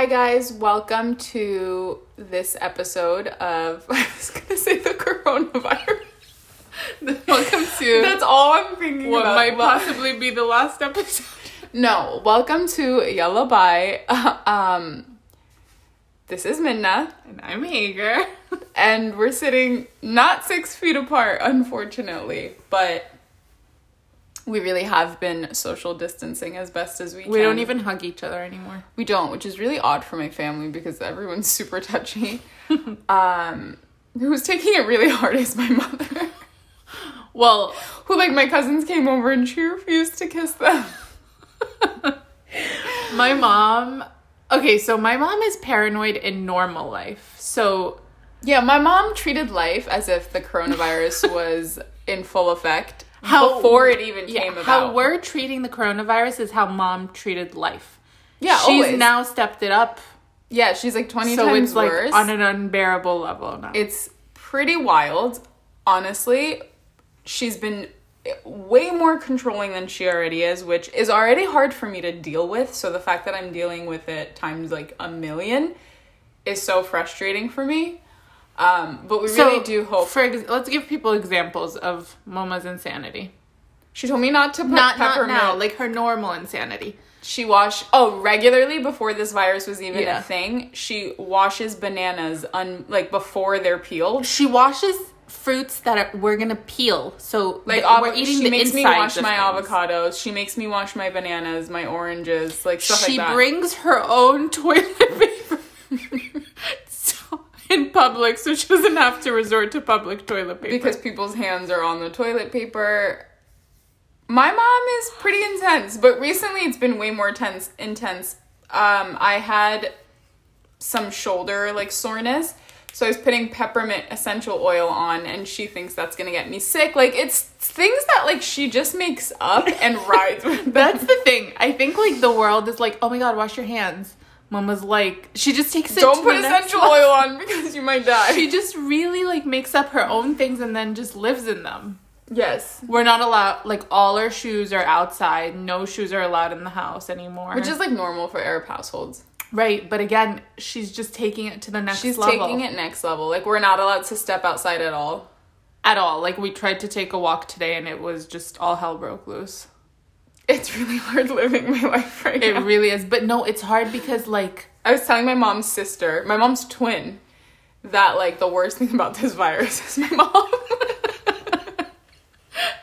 Hi guys, welcome to this episode of I was gonna say the coronavirus. Welcome to That's all I'm thinking what about. might possibly be the last episode. No, welcome to Yalla Bye. um, this is Minna, And I'm Hager. and we're sitting not six feet apart, unfortunately, but we really have been social distancing as best as we can. We don't even hug each other anymore. We don't, which is really odd for my family because everyone's super touchy. um, who's taking it really hard is my mother, Well, who like my cousins came over and she refused to kiss them. my mom. Okay, so my mom is paranoid in normal life. So Yeah, my mom treated life as if the coronavirus was in full effect How- before it even yeah, came about. how we're treating the coronavirus is how mom treated life. yeah, She's always. now stepped it up, yeah, she's like twenty so times it's like worse. on an unbearable level now. it's pretty wild, honestly. She's been way more controlling than she already is, which is already hard for me to deal with. So the fact that I'm dealing with it times like a million is so frustrating for me. Um, but we really do hope. For ex- let's give people examples of Moma's insanity. she told me not to put Not not now, like her normal insanity. She wash oh regularly before this virus was even Yeah. a thing. She washes bananas un like before they're peeled. She washes fruits that are, we're gonna peel. So Like avo- we're eating she the makes me wash my things. avocados. She makes me wash my bananas, my oranges, like stuff She like that. brings her own toilet paper so, in public, so she doesn't have to resort to public toilet paper. because people's hands are on the toilet paper. My mom is pretty intense, but recently it's been way more tense intense. Um I had some shoulder like soreness. So I was putting peppermint essential oil on and she thinks that's to get me sick. Like it's things that like she just makes up and rides that's the thing. I think like the world is like, oh my god, wash your hands. Mama's like, she just takes it. Don't put essential level. oil on because you might die. She just really like makes up her own things and then just lives in them. yes. We're not allowed like all our shoes are outside. No shoes are allowed in the house anymore. Which is like normal for Arab households. right, but again, she's just taking it to the next She's level. taking it next level. Like we're not allowed to step outside at all. at all. Like we tried to take a walk today and it was just all hell broke loose. It's really hard living my life right It now. really is. But no, it's hard because like I was telling my mom's sister, my mom's twin, that like the worst thing about this virus is my mom.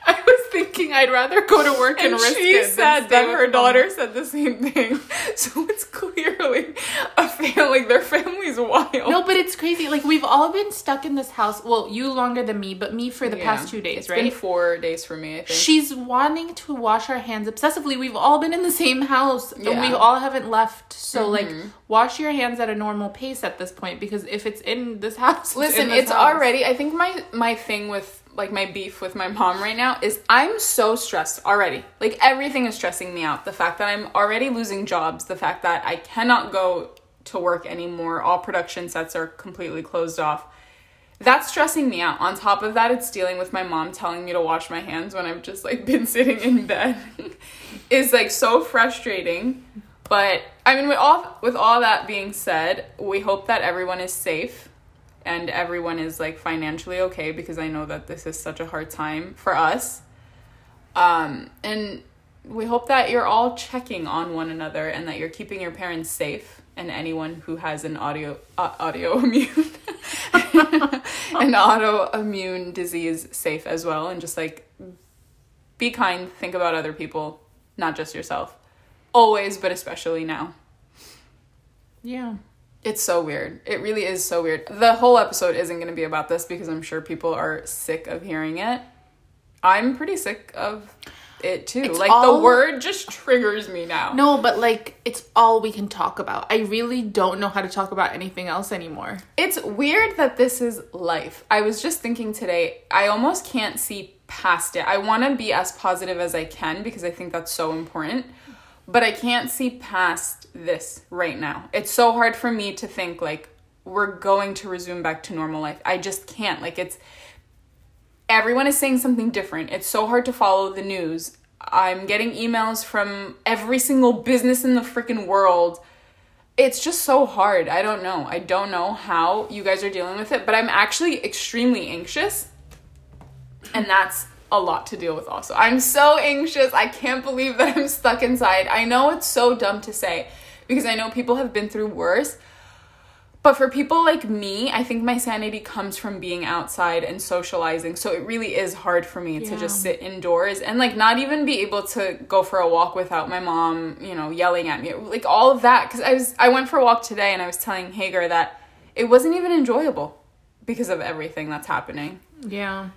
Thinking I'd rather go to work and, and risk she it. than said that her mom. daughter said the same thing. So it's clearly a family. Their family's wild. No, but it's crazy. Like we've all been stuck in this house. Well, you longer than me, but me for the Yeah. past two days, It's right? been four days for me. I think. She's wanting to wash our hands obsessively. We've all been in the same house and we all haven't left. So like Mhm. wash your hands at a normal pace at this point because if it's in this house, Listen, in this it's house. already. I think my my thing with like my beef with my mom right now is I'm so stressed already. Like everything is stressing me out. The fact that I'm already losing jobs, the fact that I cannot go to work anymore. All production sets are completely closed off. That's stressing me out. On top of that, it's dealing with my mom telling me to wash my hands when I've just like been sitting in bed. is like so frustrating. But I mean with all with all that being said, we hope that everyone is safe and everyone is like financially okay because I know that this is such a hard time for us. Um, and we hope that you're all checking on one another and that you're keeping your parents safe and anyone who has an audio uh, autoimmune an autoimmune disease safe as well and just like be kind, think about other people, not just yourself. Always, but especially now. Yeah. It's so weird. It really is so weird. The whole episode isn't going to be about this because I'm sure people are sick of hearing it. I'm pretty sick of it too. It's like the word just triggers me now. No, but like it's all we can talk about. I really don't know how to talk about anything else anymore. It's weird that this is life. I was just thinking today, I almost can't see past it. I want to be as positive as I can because I think that's so important. But I can't see past this right now. It's so hard for me to think like we're going to resume back to normal life. I just can't. Like it's everyone is saying something different. It's so hard to follow the news. I'm getting emails from every single business in the freaking world it's just so hard. I don't know. I don't know how you guys are dealing with it, but I'm actually extremely anxious. And that's a lot to deal with also. I'm so anxious. I can't believe that I'm stuck inside. I know it's so dumb to say because I know people have been through worse. But for people like me, I think my sanity comes from being outside and socializing. So it really is hard for me to just sit indoors and like not even be able to go for a walk without my mom, you know, yelling at me. Like all of that cuz I was I went for a walk today and I was telling Hager that it wasn't even enjoyable because of everything that's happening. Yeah.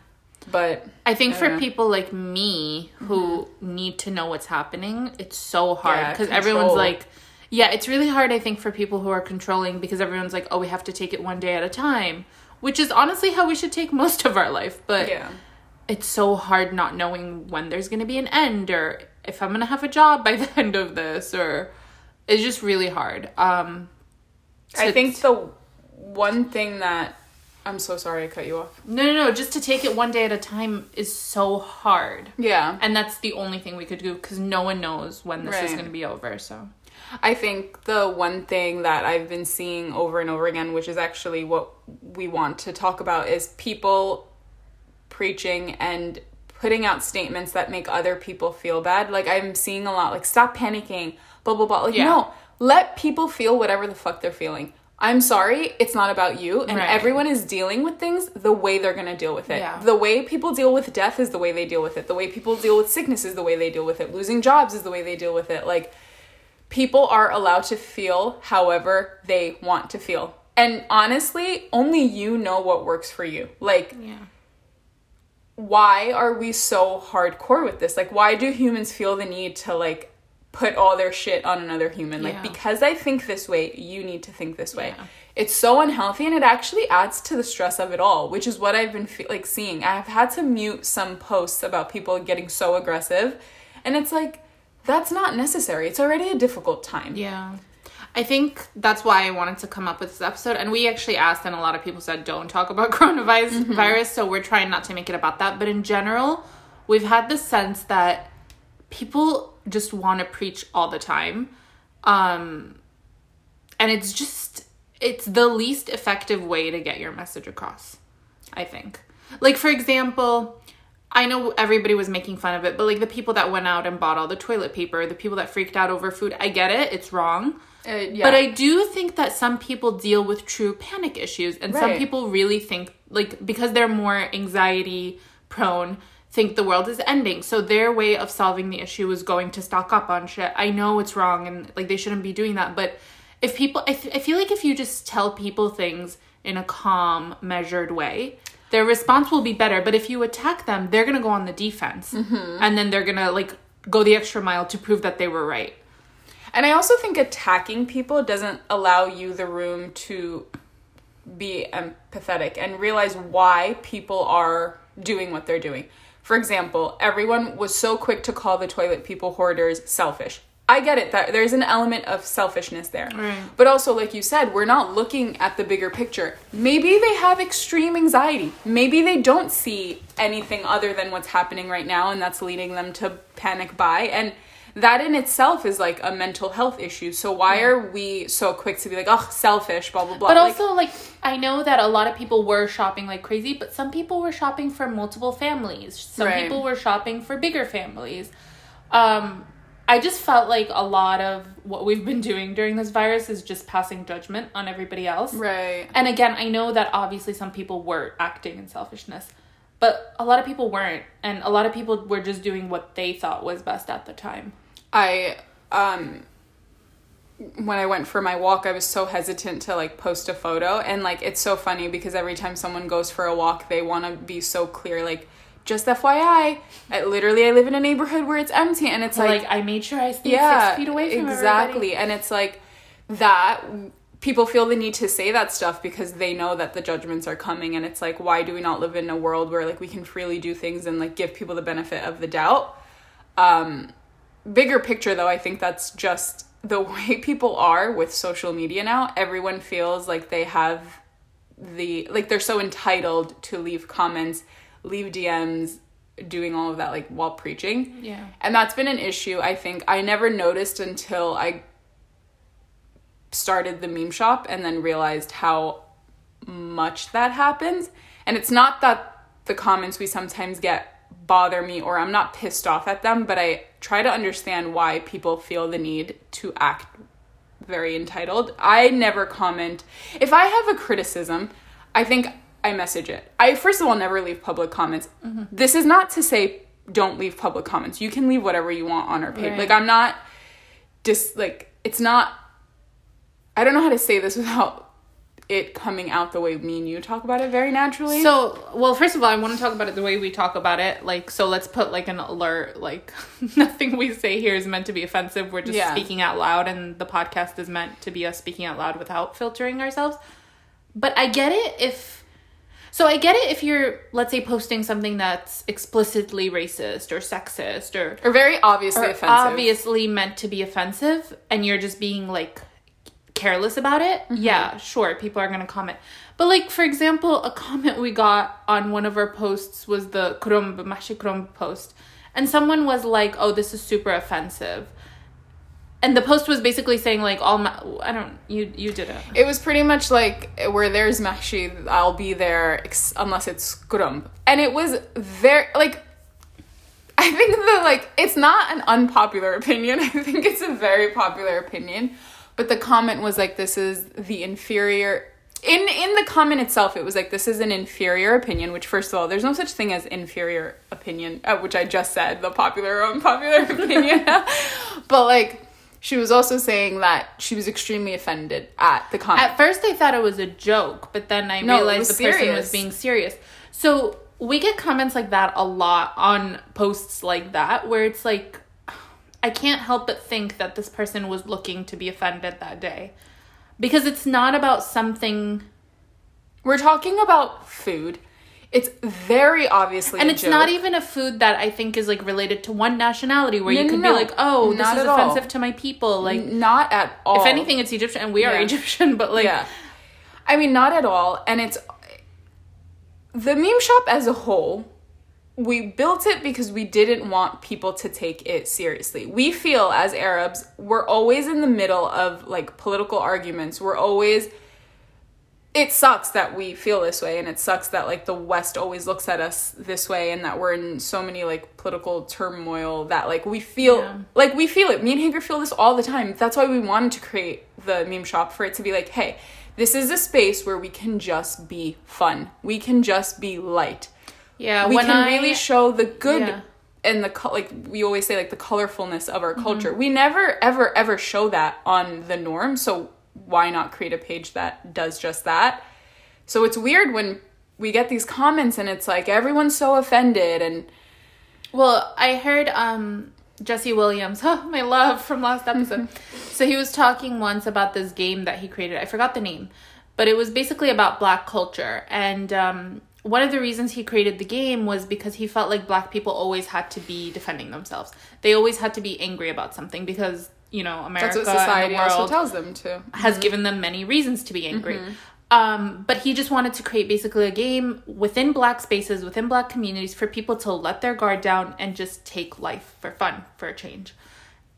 But I think I for know. people like me who need to know what's happening, it's so hard Yeah, because everyone's like, yeah, it's really hard. I think for people who are controlling because everyone's like, oh, we have to take it one day at a time, which is honestly how we should take most of our life. But yeah. it's so hard not knowing when there's going to be an end or if I'm going to have a job by the end of this or it's just really hard. Um I to- think the one thing that I'm so sorry I cut you off. no, no, no, just to take it one day at a time is so hard. Yeah. And that's the only thing we could do because no one knows when this is going to be over. So I think the one thing that I've been seeing over and over again, which is actually what we want to talk about, is people preaching and putting out statements that make other people feel bad. Like I'm seeing a lot, like stop panicking, blah blah blah. Like Yeah. no, let people feel whatever the fuck they're feeling. I'm sorry, it's not about you, and Right. everyone is dealing with things the way they're gonna deal with it. Yeah. The way people deal with death is the way they deal with it. The way people deal with sickness is the way they deal with it. Losing jobs is the way they deal with it. Like people are allowed to feel however they want to feel. And honestly, only you know what works for you. Like, yeah. why are we so hardcore with this? Like, why do humans feel the need to, like, put all their shit on another human? Like, Yeah. because I think this way, you need to think this way. Yeah. It's so unhealthy and it actually adds to the stress of it all, which is what I've been fe- like seeing. I've had to mute some posts about people getting so aggressive, and it's like that's not necessary. It's already a difficult time. Yeah. I think that's why I wanted to come up with this episode. And we actually asked, and a lot of people said, don't talk about coronavirus. Mm-hmm. Virus, so we're trying not to make it about that. But in general, we've had the sense that people just want to preach all the time. Um, and it's just, it's the least effective way to get your message across, I think. Like, for example, I know everybody was making fun of it, but like the people that went out and bought all the toilet paper, the people that freaked out over food, I get it, it's wrong. Uh, yeah. But I do think that some people deal with true panic issues, and some people really think, like, because they're more anxiety prone, think the world is ending. So their way of solving the issue is going to stock up on shit. I know it's wrong and, like, they shouldn't be doing that. But if people, I, f- I feel like if you just tell people things in a calm, measured way, their response will be better. But if you attack them, they're going to go on the defense. Mm-hmm. And then they're going to, like, go the extra mile to prove that they were right. And I also think attacking people doesn't allow you the room to be empathetic and realize why people are doing what they're doing. For example, everyone was so quick to call the toilet people hoarders selfish. I get it that there's an element of selfishness there. Right. But also like you said, we're not looking at the bigger picture. Maybe they have extreme anxiety. Maybe they don't see anything other than what's happening right now and that's leading them to panic buy and that in itself is like a mental health issue. So why are we so quick to be like, oh, selfish, blah blah blah? But Like, also, like, I know that a lot of people were shopping like crazy, but some people were shopping for multiple families. Some Right. people were shopping for bigger families. Um, I just felt like a lot of what we've been doing during this virus is just passing judgment on everybody else. right. And again, I know that obviously some people were acting in selfishness, but a lot of people weren't. And a lot of people were just doing what they thought was best at the time. I um when I went for my walk, I was so hesitant to like post a photo and like it's so funny because every time someone goes for a walk, they want to be so clear like just FYI, I, literally I live in a neighborhood where it's empty and it's like, like, I made sure I stayed yeah, six feet away from exactly. everybody. And it's like that people feel the need to say that stuff because they know that the judgments are coming and it's like why do we not live in a world where like we can freely do things and like give people the benefit of the doubt? Um bigger picture though i think that's just the way people are with social media now. Everyone feels like they have the like they're so entitled to leave comments leave dms doing all of that like while preaching. Yeah. and that's been an issue i think. I never noticed until i started the meme shop and then realized how much that happens. And it's not that the comments we sometimes get bother me or I'm not pissed off at them, but I try to understand why people feel the need to act very entitled. I never comment. If I have a criticism, I think I message it. I first of all never leave public comments. Mm-hmm. This is not to say don't leave public comments. You can leave whatever you want on our page. Right. Like I'm not just like it's not I don't know how to say this without it coming out the way me and you talk about it very naturally. So, well, first of all, I want to talk about it the way we talk about it. Like, so let's put like an alert. Like, nothing we say here is meant to be offensive. We're just Yeah. speaking out loud, and the podcast is meant to be us speaking out loud without filtering ourselves. But I get it if. So I get it if you're, let's say, posting something that's explicitly racist or sexist or or very obviously or offensive. obviously meant to be offensive and you're just being like careless about it Mm-hmm. yeah sure people are going to comment but like for example a comment we got on one of our posts was the krumb mahshi krumb post and someone was like oh this is super offensive and the post was basically saying like all ma- i don't you you did it It was pretty much like where there's mahshi, I'll be there ex- unless it's grumb. And it was very like I think the like it's not an unpopular opinion. I think it's a very popular opinion. But the comment was like this is the inferior in in the comment itself it was like this is an inferior opinion which first of all there's no such thing as inferior opinion uh, which i just said the popular or unpopular opinion. But like she was also saying that she was extremely offended at the comment. At first, I thought it was a joke, but then I No, realized the person was being serious. So we get comments like that a lot on posts like that, where it's like, I can't help but think that this person was looking to be offended that day. Because it's not about something, We're talking about food. It's very obviously, and it's joke. not even a food that I think is like related to one nationality, where No, you could no. be like, oh, this is at all. offensive to my people. Like, not at all. if anything, it's Egyptian, and we are Yeah. Egyptian, but like, yeah, I mean, not at all. And it's the meme shop as a whole. We built it because we didn't want people to take it seriously. We feel as Arabs, we're always in the middle of like political arguments. We're always it sucks that we feel this way and it sucks that like the west always looks at us this way and that we're in so many like political turmoil that like we feel Yeah. like we feel it me and hager feel this all the time that's why we wanted to create the meme shop for it to be like hey this is a space where we can just be fun we can just be light yeah, we when can I, really show the good Yeah. and the like we always say like the colorfulness of Mm-hmm. our culture we never ever ever show that on the norm so why not create a page that does just that so it's weird when we get these comments and it's like everyone's so offended and Well, I heard um Jesse Williams, oh, my love from last episode. so he was talking once about this game that he created. I forgot the name, but it was basically about black culture. And um, one of the reasons he created the game was because he felt like black people always had to be defending themselves. They always had to be angry about something because you know America that's what society and the world also tells them to has given them many reasons to be angry. Um, but he just wanted to create basically a game within black spaces, within black communities, for people to let their guard down and just take life for fun, for a change.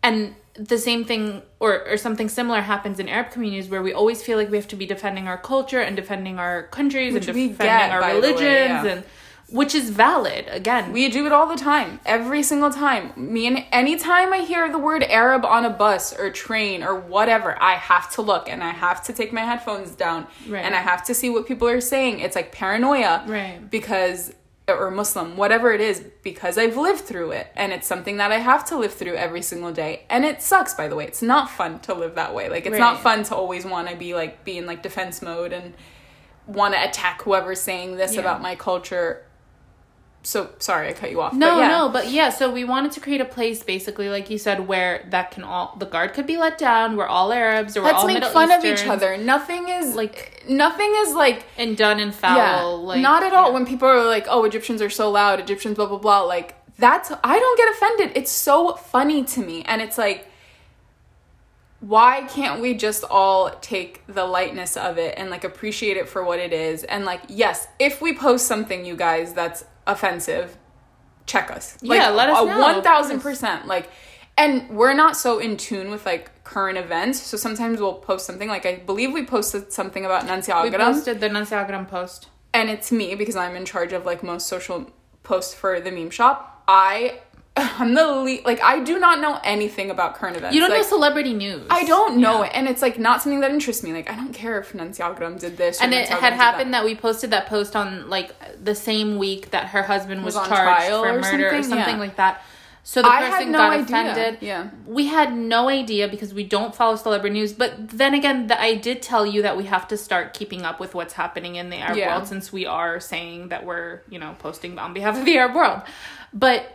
And the same thing or, or something similar happens in Arab communities where we always feel like we have to be defending our culture and defending our countries Which and defending get, our the way, religions yeah. and which is valid again. we do it all the time every single time me and anytime i hear the word arab on a bus or train or whatever i have to look and i have to take my headphones down Right. and i have to see what people are saying it's like paranoia Right. because or muslim whatever it is because i've lived through it. And it's something that i have to live through every single day. And it sucks by the way. It's not fun to live that way. Like it's not fun to always want to be like be in like defense mode and want to attack whoever's saying this Yeah. about my culture so sorry i cut you off No, but yeah. no, but yeah, so we wanted to create a place basically, like you said, where that can all the guard could be let down. We're all Arabs, or we're Let's all make Middle fun of each other. Nothing is Like- like nothing is like and done and foul. yeah, like not at all. yeah. When people are like, "Oh, Egyptians are so loud," Egyptians blah blah blah. Like that's I don't get offended. It's so funny to me, and it's like, why can't we just all take the lightness of it and like appreciate it for what it is? And like, yes, if we post something, you guys, that's offensive, check us. Yeah, let us know, One thousand percent. Like, and we're not so in tune with like current events. So sometimes we'll post something like I believe we posted something about Nancy We posted the Nancy post. and it's me because I'm in charge of like most social posts for the meme shop. I I'm the lead, like I do not know anything about current events. You don't like, know celebrity news. I don't know Yeah. it, and it's like not something that interests me. Like I don't care if Nancy Ajram did this, or And it Nancy had happened that. we posted that post on like the same week that her husband was, Was charged for or murder or something? something Yeah. like that. So the I person had no got idea. offended. Yeah. We had no idea because we don't follow celebrity news. But then again, the, I did tell you that we have to start keeping up with what's happening in the Arab Yeah. world since we are saying that we're, you know, posting on behalf of the Arab world. But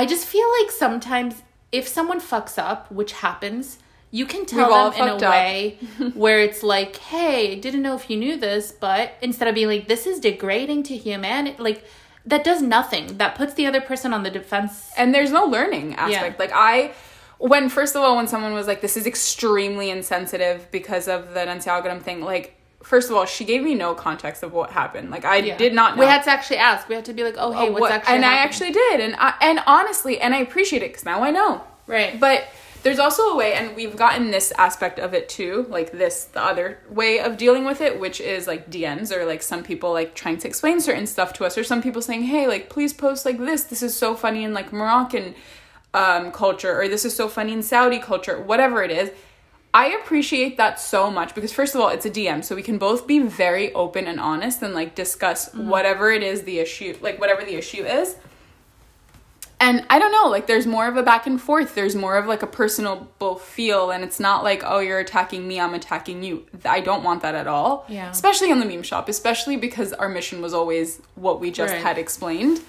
I just feel like sometimes if someone fucks up, which happens, you can tell them in a up. way where it's like, hey, didn't know if you knew this, but instead of being like, this is degrading to humanity, like, that does nothing. That puts the other person on the defense. and there's no learning aspect. Like I, when first of all, when someone was like, "This is extremely insensitive because of the Nancy Ajram thing," like first of all, she gave me no context of what happened. Like I did not. know. We had to actually ask. We had to be like, oh, hey, what's what- actually and I actually did, and I, and honestly, and I appreciate it because now I know. Right. But there's also a way, and we've gotten this aspect of it too, like this, the other way of dealing with it, which is like DMs or like some people like trying to explain certain stuff to us, or some people saying, hey, like please post like this. This is so funny in like Moroccan um, culture, or this is so funny in Saudi culture, whatever it is. I appreciate that so much because first of all, it's a DM, so we can both be very open and honest and like discuss mm-hmm. whatever it is the issue, like whatever the issue is. And I don't know, like there's more of a back and forth. There's more of like a personable feel, and it's not like, oh, you're attacking me, I'm attacking you. I don't want that at all. Yeah. Especially on the meme shop, especially because our mission was always what we just Right. had explained.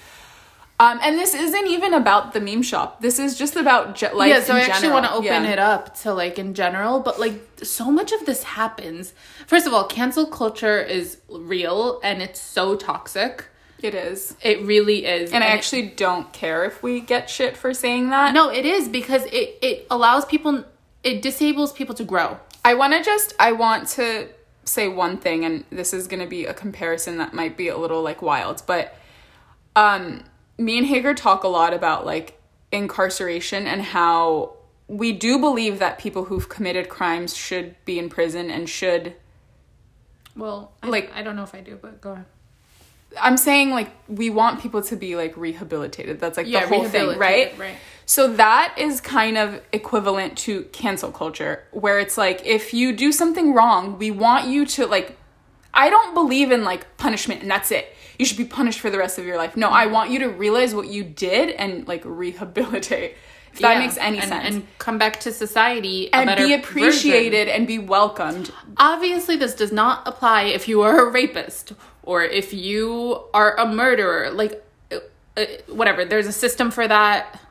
Um, and this isn't even about the meme shop. This is just about ge- life. yeah, so I actually want to open Yeah. it up to like in general, but like so much of this happens. First of all, cancel culture is real and it's so toxic. It is. It really is. And I it- actually don't care if we get shit for saying that. no, it is because it it allows people, it disables people to grow. I want to just I want to say one thing and this is going to be a comparison that might be a little like wild, but um me and Hager talk a lot about like incarceration and how we do believe that people who've committed crimes should be in prison and should Well, I, Like- I don't know if I do, but go ahead. I'm saying like we want people to be like rehabilitated. That's like Yeah, the whole thing, right? right. So that is kind of equivalent to cancel culture, where it's like if you do something wrong, we want you to like. I don't believe in like punishment and that's it. You should be punished for the rest of your life. No, I want you to realize what you did and like rehabilitate. If that Yeah, makes any and, sense. And come back to society And, be version. appreciated and be welcomed. Obviously, this does not apply if you are a rapist or if you are a murderer. Like, uh, uh, whatever. There's a system for that.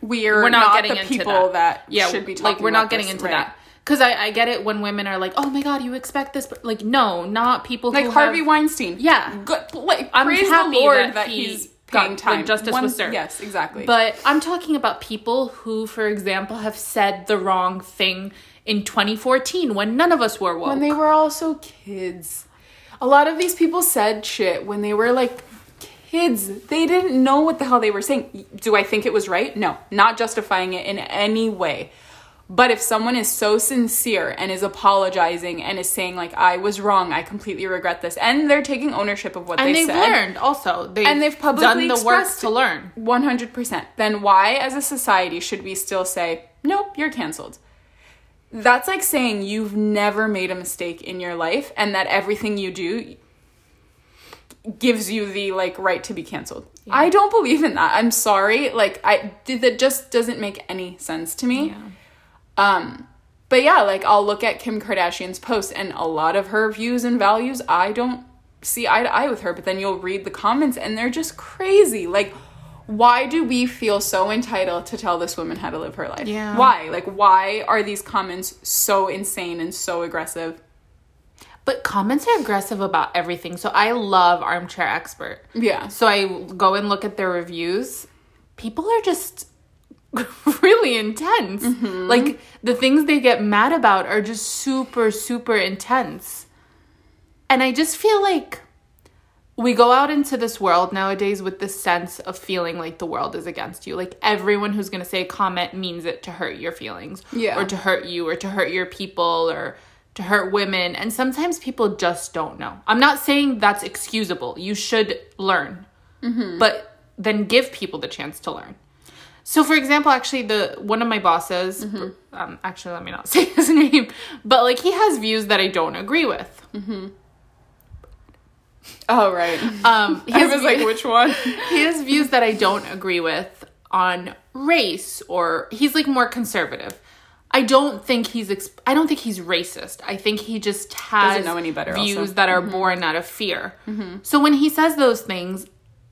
We're, We're not, not, getting the into people that, yeah, should be talking like we're not getting this, into right. that. Because I, I get it when women are like, oh my god, you expect this, but like, no, not people Like Harvey have- Weinstein. Yeah. Good. Like, I'm praise happy the Lord that that, he he's got- paying like, time. justice was served. Yes, exactly. But I'm talking about people who, for example, have said the wrong thing in 2014 when none of us were woke. when they were also kids. A lot of these people said shit when they were like kids. They didn't know what the hell they were saying. Do I think it was right? No, not justifying it in any way. But if someone is so sincere and is apologizing and is saying like I was wrong, I completely regret this, and they're taking ownership of what and they they've said, learned also. They've And they've publicly done the work to learn. 100%. Then why, as a society, should we still say, nope, you're canceled? That's like saying you've never made a mistake in your life and that everything you do gives you the like right to be canceled. I don't believe in that. I'm sorry. Like I that just doesn't make any sense to me. Yeah. Um but yeah, like I'll look at Kim Kardashian's post and a lot of her views and values I don't see eye to eye with her, but then you'll read the comments and they're just crazy. Like why do we feel so entitled to tell this woman how to live her life? Yeah. Why? Like why are these comments so insane and so aggressive? But comments are aggressive about everything. So I love Armchair Expert. Yeah. So I go and look at their reviews. People are just really intense. Mm-hmm. Like the things they get mad about are just super, super intense. And I just feel like we go out into this world nowadays with this sense of feeling like the world is against you. Like everyone who's going to say a comment means it to hurt your feelings Yeah. or to hurt you or to hurt your people or to hurt women. And sometimes people just don't know. I'm not saying that's excusable. You should learn. But then give people the chance to learn. So, for example, actually, the one of my bosses, um, actually, let me not say his name, but like he has views that I don't agree with. Oh right. Um, he I was like, which one? he has views that I don't agree with on race, or he's like more conservative. I don't think he's ex- I don't think he's racist. I think he just has any better views also. that are born out of fear. So when he says those things,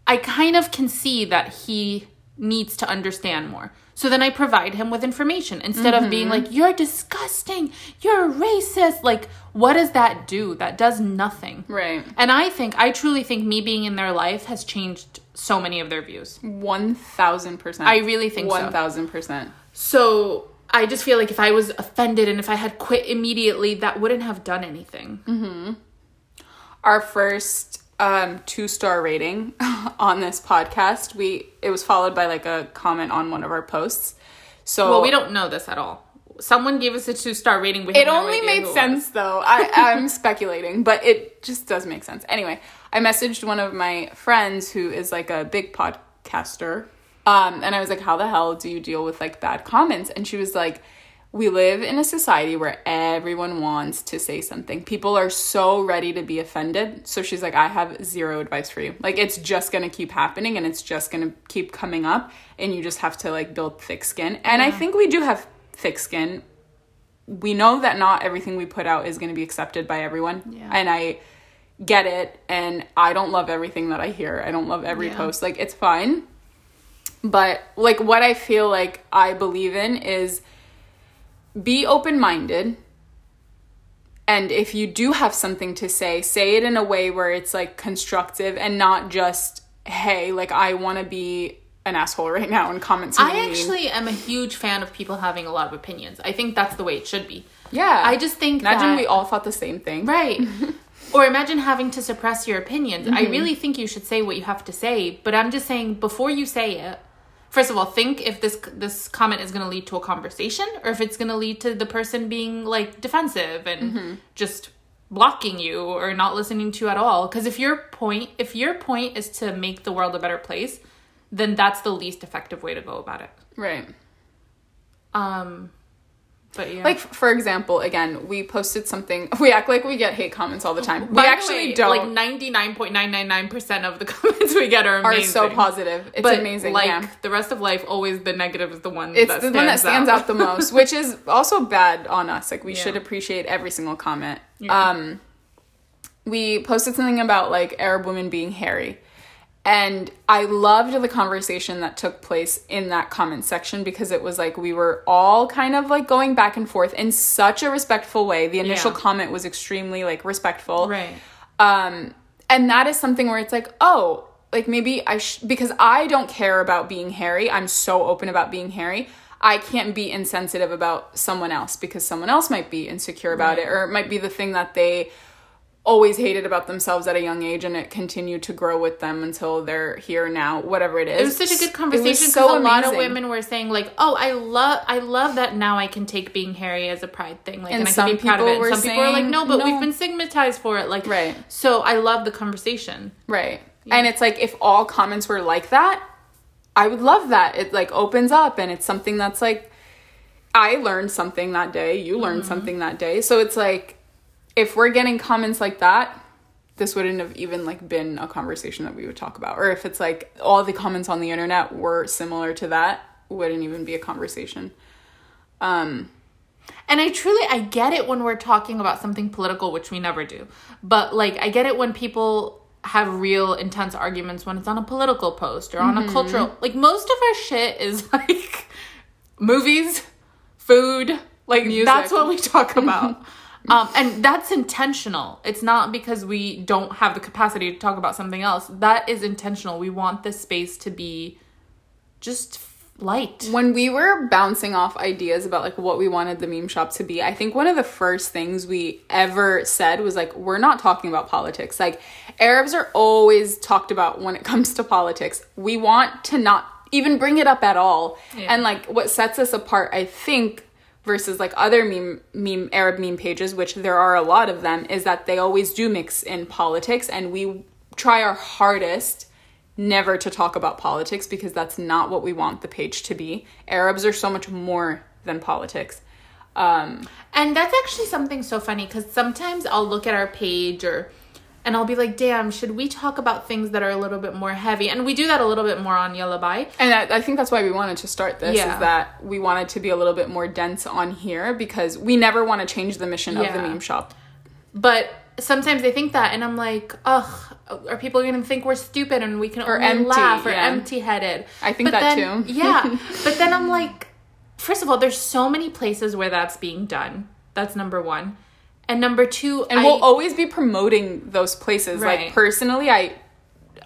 I kind of can see that he needs to understand more. So then I provide him with information instead of being mm-hmm. like, "You're disgusting. You're racist." Like, what does that do? That does nothing. Right. And I think, I truly think me being in their life has changed so many of their views. One thousand percent. I really think so. One thousand percent. So I just feel like if I was offended and if I had quit immediately, that wouldn't have done anything. Mm-hmm. Our first um, two star rating on this podcast, we it was followed by like a comment on one of our posts. So Well, we don't know this at all. Someone gave us a two star rating. We It have no only made sense though. I, I'm speculating, but it just does make sense. Anyway, I messaged one of my friends who is like a big podcaster. Um, and I was like, How the hell do you deal with like bad comments? And she was like, We live in a society where everyone wants to say something. People are so ready to be offended. So she's like, I have zero advice for you. Like, it's just gonna keep happening and it's just gonna keep coming up. And you just have to like build thick skin. And I think we do have thick skin we know that not everything we put out is to be accepted by everyone Yeah. and i get it and i don't love everything that i hear i don't love every Yeah. post like it's fine but like what i feel like i believe in is be open-minded and if you do have something to say say it in a way where it's like constructive and not just hey like i want to be an asshole right now and comment something I actually am a huge fan of people having a lot of opinions. I think that's the way it should be. yeah I just think imagine that- we all thought the same thing Right. or imagine having to suppress your opinions. I Mm-hmm. really think you should say what you have to say, but I'm just saying before you say it, first of all, think if this this comment is going to lead to a conversation or if it's going to lead to the person being like defensive and Mm-hmm. just blocking you or not listening to you at all because if your point if your point is to make the world a better place, then that's the least effective way to go about it. right Um but yeah. Like for example, again, we posted something. We act like we get hate comments all the time. We By the actually way, don't. Like ninety nine point nine nine nine percent of the comments we get are are so positive. It's but amazing. Like yeah. the rest of life, always the negative is the one. It's that the one that stands out. the most, which is also bad on us. Like we Yeah. should appreciate every single comment. Um, we posted something about like Arab women being hairy. And I loved the conversation that took place in that comment section because it was like we were all kind of like going back and forth in such a respectful way. The initial Yeah. comment was extremely like respectful. right. um and that is something where it's like oh like maybe i sh- because i don't care about being hairy i'm so open about being hairy i can't be insensitive about someone else because someone else might be insecure about it or it might be the thing that they always hated about themselves at a young age and it continued to grow with them until they're here now whatever it is It was such a good conversation because so a lot of women were saying like, "Oh, I love, I love that now I can take being hairy as a pride thing, like, And and, I some can be proud of people it." And some people are like, "No, but no. we've been stigmatized for it." Like, Right. So I love the conversation. Right. And it's like if all comments were like that, I would love that. It like opens up and it's something that's like I learned something that day, you learned mm-hmm. something that day. So it's like if we're getting comments like that, this wouldn't have even like been a conversation that we would talk about. Or if it's like all the comments on the internet were similar to that, wouldn't even be a conversation. Um And I truly I get it when we're talking about something political, which we never do. But like I get it when people have real intense arguments when it's on a political post or on a cultural like most of our shit is like movies, food, like Music. that's what we talk about. um and that's intentional. It's not because we don't have the capacity to talk about something else. That is intentional. We want this space to be just light. when we were bouncing off ideas about like what we wanted the meme shop to be, I think one of the first things we ever said was like, we're not talking about politics. Like, Arabs are always talked about when it comes to politics. We want to not even bring it up at all. Yeah. And like, what sets us apart, I think, versus like other meme meme Arab meme pages, which there are a lot of them, is that they always do mix in politics, and we try our hardest never to talk about politics because that's not what we want the page to be. Arabs are so much more than politics. Um, And that's actually something so funny because sometimes I'll look at our page or and I'll be like, damn, should we talk about things that are a little bit more heavy? And we do that a little bit more on Yalla Bye. and I, I think that's why we wanted to start this Yeah. is that we wanted to be a little bit more dense on here because we never want to change the mission of the meme shop. But sometimes they think that and I'm like, ugh, are people gonna think we're stupid and we can Or only empty, laugh or yeah. empty headed? I think that too. yeah. But then I'm like, first of all, there's so many places where that's being done. That's number one. And number two, and I- we'll always be promoting those places Right. like personally i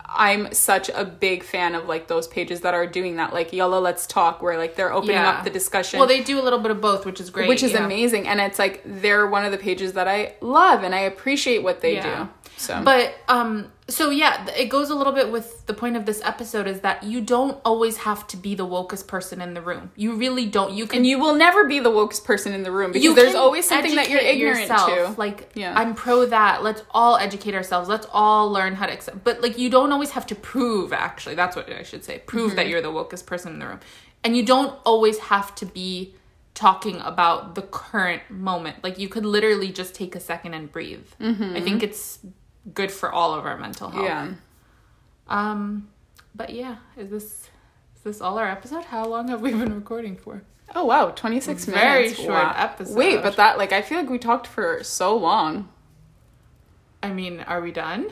i'm such a big fan of like those pages that are doing that like yellow let's talk where like they're opening Yeah. up the discussion well, they do a little bit of both, which is great. which is yeah. amazing and it's like they're one of the pages that i love and i appreciate what they Yeah. do so But um so yeah, it goes a little bit with the point of this episode is that you don't always have to be the wokest person in the room. You really don't. You can and you will never be the wokest person in the room because there's always something that you're ignorant yourself. to Like, Yeah. I'm pro that. Let's all educate ourselves. Let's all learn how to accept. But like, you don't always have to prove. Actually, that's what I should say. Prove Mm-hmm. that you're the wokest person in the room, and you don't always have to be talking about the current moment. Like, you could literally just take a second and breathe. I think it's good for all of our mental health. Yeah Um, but yeah, is this is this all our episode? How long have we been recording for? oh wow 26 Very minutes Very short Wow. episode. wait but that like i feel like we talked for so long I mean, are we done?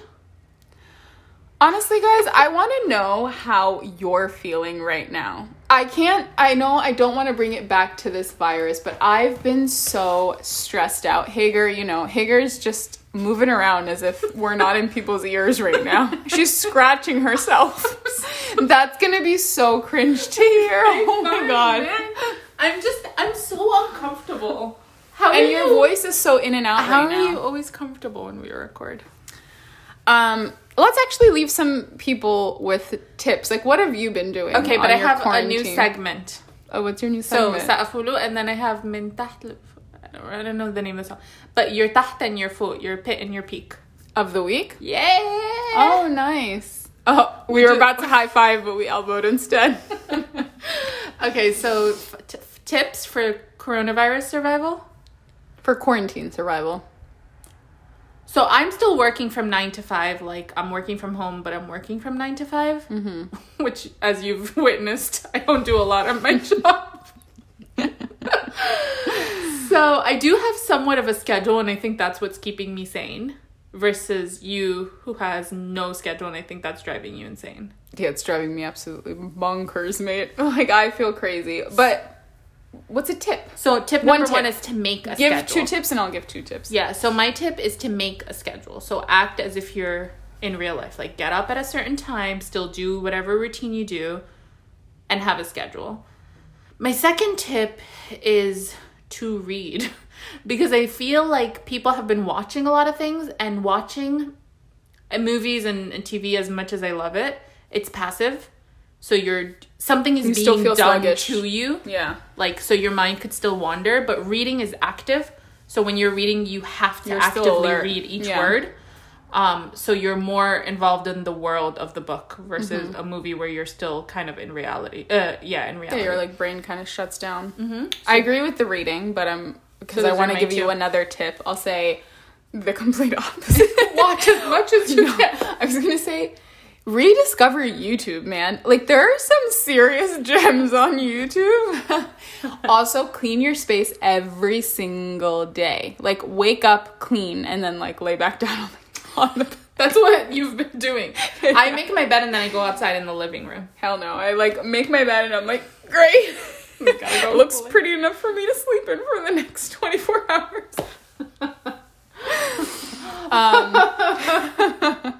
Honestly, guys, I want to know how you're feeling right now. I can't, I know I don't want to bring it back to this virus, but I've been so stressed out. Hager, you know, Hager's just moving around as if we're not in people's ears right now. She's scratching herself. That's gonna be so cringe to hear. Oh my god. I'm just I'm so uncomfortable. How and your you, voice is so in and out. How right are now. you always comfortable when we record? Um, let's actually leave some people with tips. Like, what have you been doing? Okay, but I have quarantine? a new segment. Oh, what's your new segment? So Sa'afulu, and then I have mintahlu. I don't know the name of the song, but your taht and your foot, your pit and your peak of the week. Yeah. Oh, nice. Oh, we, we were do- about to high five, but we elbowed instead. okay, so t- tips for coronavirus survival. For quarantine survival. So I'm still working from nine to five. Like I'm working from home, but I'm working from nine to 5 mm-hmm. which, as you've witnessed, I don't do a lot of my job so I do have somewhat of a schedule, and I think that's what's keeping me sane. Versus you, who has no schedule, and I think that's driving you insane. Yeah, it's driving me absolutely bonkers, mate. Like, I feel crazy. But what's a tip? So tip One number one tip. is to make a schedule. Give schedule. two tips and I'll give two tips. Yeah, so my tip is to make a schedule. So act as if you're in real life. Like get up at a certain time, still do whatever routine you do, and have a schedule. My second tip is to read because I feel like people have been watching a lot of things and watching uh, movies and, and TV as much as I love it, it's passive. So you're something is You being done sluggish. to you Yeah. like so your mind could still wander but reading is active so when you're reading you have to You're actively read each Yeah. word um so you're more involved in the world of the book versus Mm-hmm. a movie where you're still kind of in reality uh yeah in reality Yeah, your like brain kind of shuts down. Mm-hmm. I agree with the reading, but I'm because So I want to give you another tip. I'll say the complete opposite. watch as much as you No, can I was gonna say rediscover YouTube, man. Like there are some serious gems on YouTube. also, clean your space every single day. Like wake up, clean, and then like lay back down on the, on the that's what you've been doing i make my bed and then i go outside in the living room Hell no. I like make my bed and I'm like, great. Go Looks it. pretty enough for me to sleep in for the next 24 hours. um,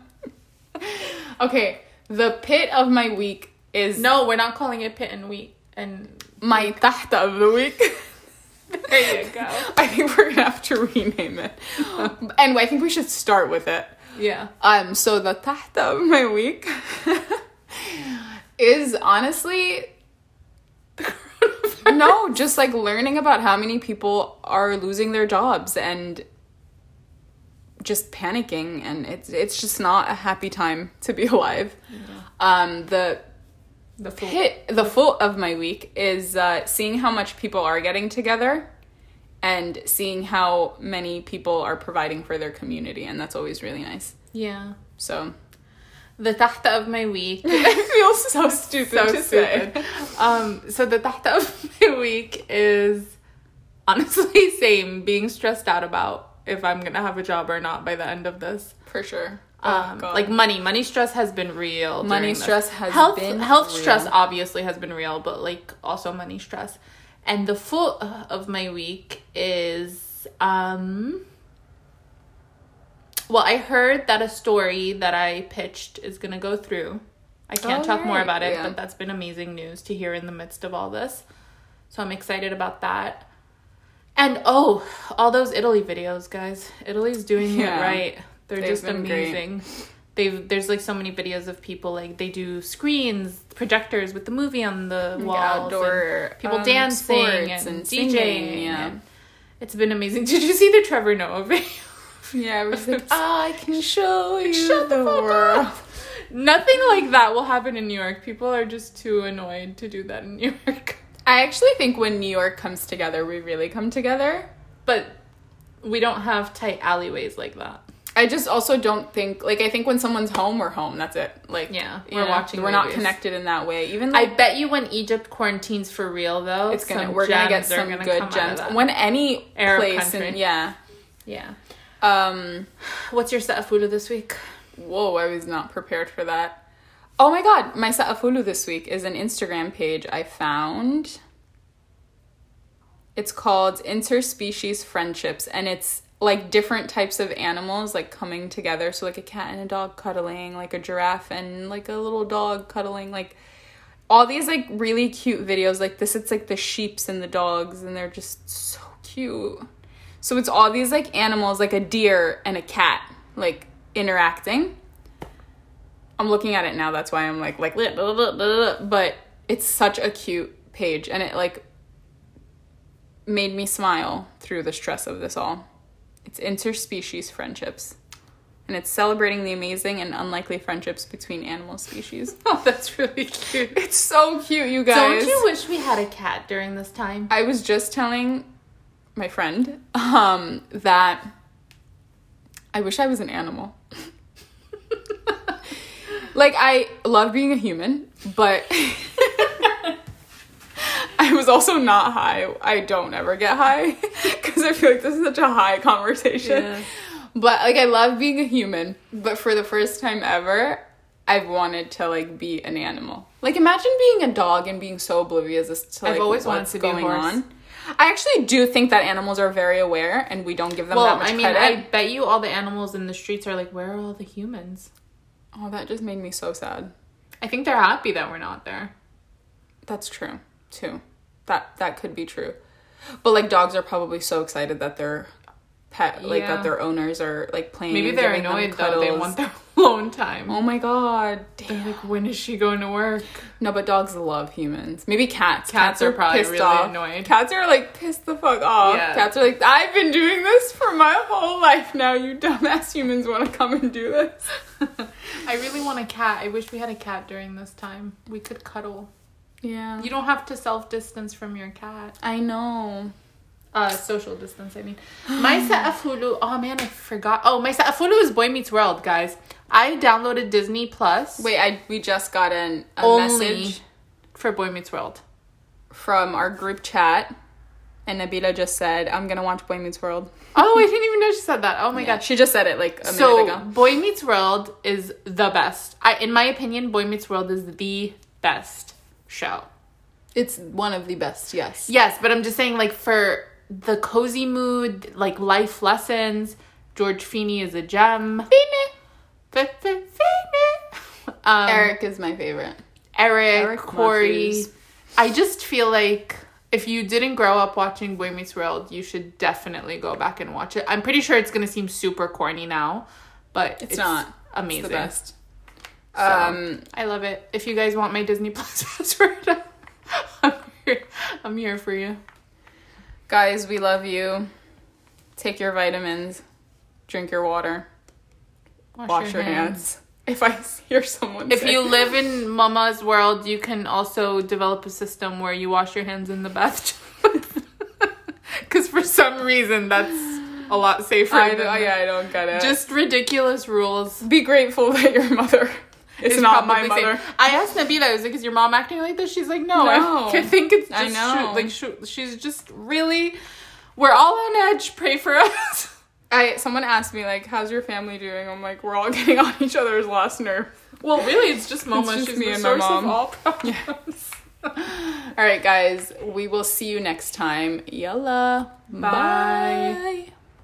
okay, the pit of my week is no we're not calling it pit and week. And My tahta of the week. there you go. I think we're gonna have to rename it. anyway, I think we should start with it. Yeah. Um, so the tahta of my week is honestly no, just like learning about how many people are losing their jobs and just panicking and it's it's just not a happy time to be alive. Um, the The full. hit the full of my week is uh, seeing how much people are getting together and seeing how many people are providing for their community and that's always really nice Yeah. so The tahta of my week. i feel so stupid so to say. Um, so the tahta of my week is honestly same being stressed out about if I'm gonna have a job or not by the end of this. for sure Um, like money, money stress has been real. Money during this. stress has health, been health real. stress obviously has been real, but like also money stress. And the full uh, of my week is um. Well, I heard that a story that I pitched is gonna go through. I can't Oh, talk more about it, yeah. but that's been amazing news to hear in the midst of all this. So I'm excited about that. And oh, all those Italy videos, guys. Italy's doing Yeah. it right. They're They've just been great. amazing. They've there's like so many videos of people like they do screens, projectors with the movie on the Yeah, walls, outdoor, people um, dancing and, and DJing. singing, yeah. and it's been amazing. Did you see the Trevor Noah video? yeah it was like i can show you Shut the the world up. Nothing like that will happen in New York. People are just too annoyed to do that in New York. i actually think when new york comes together we really come together But we don't have tight alleyways like that. I just also don't think like I think when someone's home, we're home. That's it. Like Yeah, we're know, watching We're not connected in that way. Even I bet you when Egypt quarantines for real though, it's gonna we're gonna get some gonna good gems. When any Arab place country. and yeah. yeah. Um. What's your sa'afulu this week? Whoa, I was not prepared for that. Oh my god, my Sa'afulu this week is an Instagram page I found. It's called Interspecies Friendships, and it's like different types of animals like coming together. So like a cat and a dog cuddling, like a giraffe and like a little dog cuddling, like all these like really cute videos like this. It's like the sheeps and the dogs, and they're just so cute. So it's all these like animals, like a deer and a cat, like interacting. I'm looking at it now. That's why I'm like like, blah, blah, blah, but it's such a cute page, and it like made me smile through the stress of this all. It's interspecies friendships, and it's celebrating the amazing and unlikely friendships between animal species. Oh, that's really cute. It's so cute, you guys. Don't you wish we had a cat during this time? I was just telling my friend um, that I wish I was an animal. like I love being a human, but was also not high. I don't ever get high because I feel like this is such a high conversation. Yeah. But like I love being a human, but for the first time ever, I've wanted to like be an animal. Like imagine being a dog and being so oblivious as to like I've always wanted to be a going horse. on. I actually do think that animals are very aware and we don't give them that Well, much I mean, credit. I bet you all the animals in the streets are like, where are all the humans? Oh, that just made me so sad. I think they're happy that we're not there. That's true, too. That that could be true. But like dogs are probably so excited that their pet like Yeah. that their owners are like playing Maybe they're annoyed though. They want their alone time. Oh my god. They're Damn. like, when is she going to work? No, but dogs love humans. Maybe cats. Cats are probably pissed really off. annoyed. Cats are like pissed the fuck off. Yeah. Cats are like, I've been doing this for my whole life now. You dumbass humans want to come and do this. I really want a cat. I wish we had a cat during this time. We could cuddle. Yeah. You don't have to self distance from your cat. I know. Uh, social distance, I mean. My Sa'afulu, oh man, I forgot. Oh, my Sa'afulu is Boy Meets World, guys. I downloaded Disney Plus Wait, I we just got an, a Only- message for Boy Meets World. from our group chat, and Nabila just said, "I'm gonna watch Boy Meets World." Oh, I didn't even know she said that. Oh my Yeah, god. she just said it like a so minute ago. Boy Meets World is the best. I, in my opinion, Boy Meets World is the best show. It's one of the best. Yes. Yes, but I'm just saying, like for the cozy mood, like life lessons. George Feeny is a gem. Fe- fe- Feeny. Um, Eric is my favorite. Eric, Eric Cory, Matthews. I just feel like if you didn't grow up watching Boy Meets World, you should definitely go back and watch it. I'm pretty sure it's gonna seem super corny now, but It's not. amazing. It's the best. So, Um, I love it. If you guys want my Disney Plus password, I'm here. I'm here for you. guys, we love you. Take your vitamins. Drink your water. Wash, your, hands. If I hear someone If say- you live in Mama's world, you can also develop a system where you wash your hands in the bathtub. Because for some reason, that's a lot safer. I, yeah, I don't get it. Just ridiculous rules. be grateful that your mother It's not my mother. safe. I asked Nabila, I was like, "Is your mom acting like this?" She's like, "No, No. I think it's just I know. like shoot, she's just really. We're all on edge. Pray for us." I someone asked me like, "How's your family doing?" I'm like, "We're all getting on each other's last nerve." Well, really, it's just Mama. just she's me and my mom. all problems. All right, guys, we will see you next time. Yalla, Bye. Bye.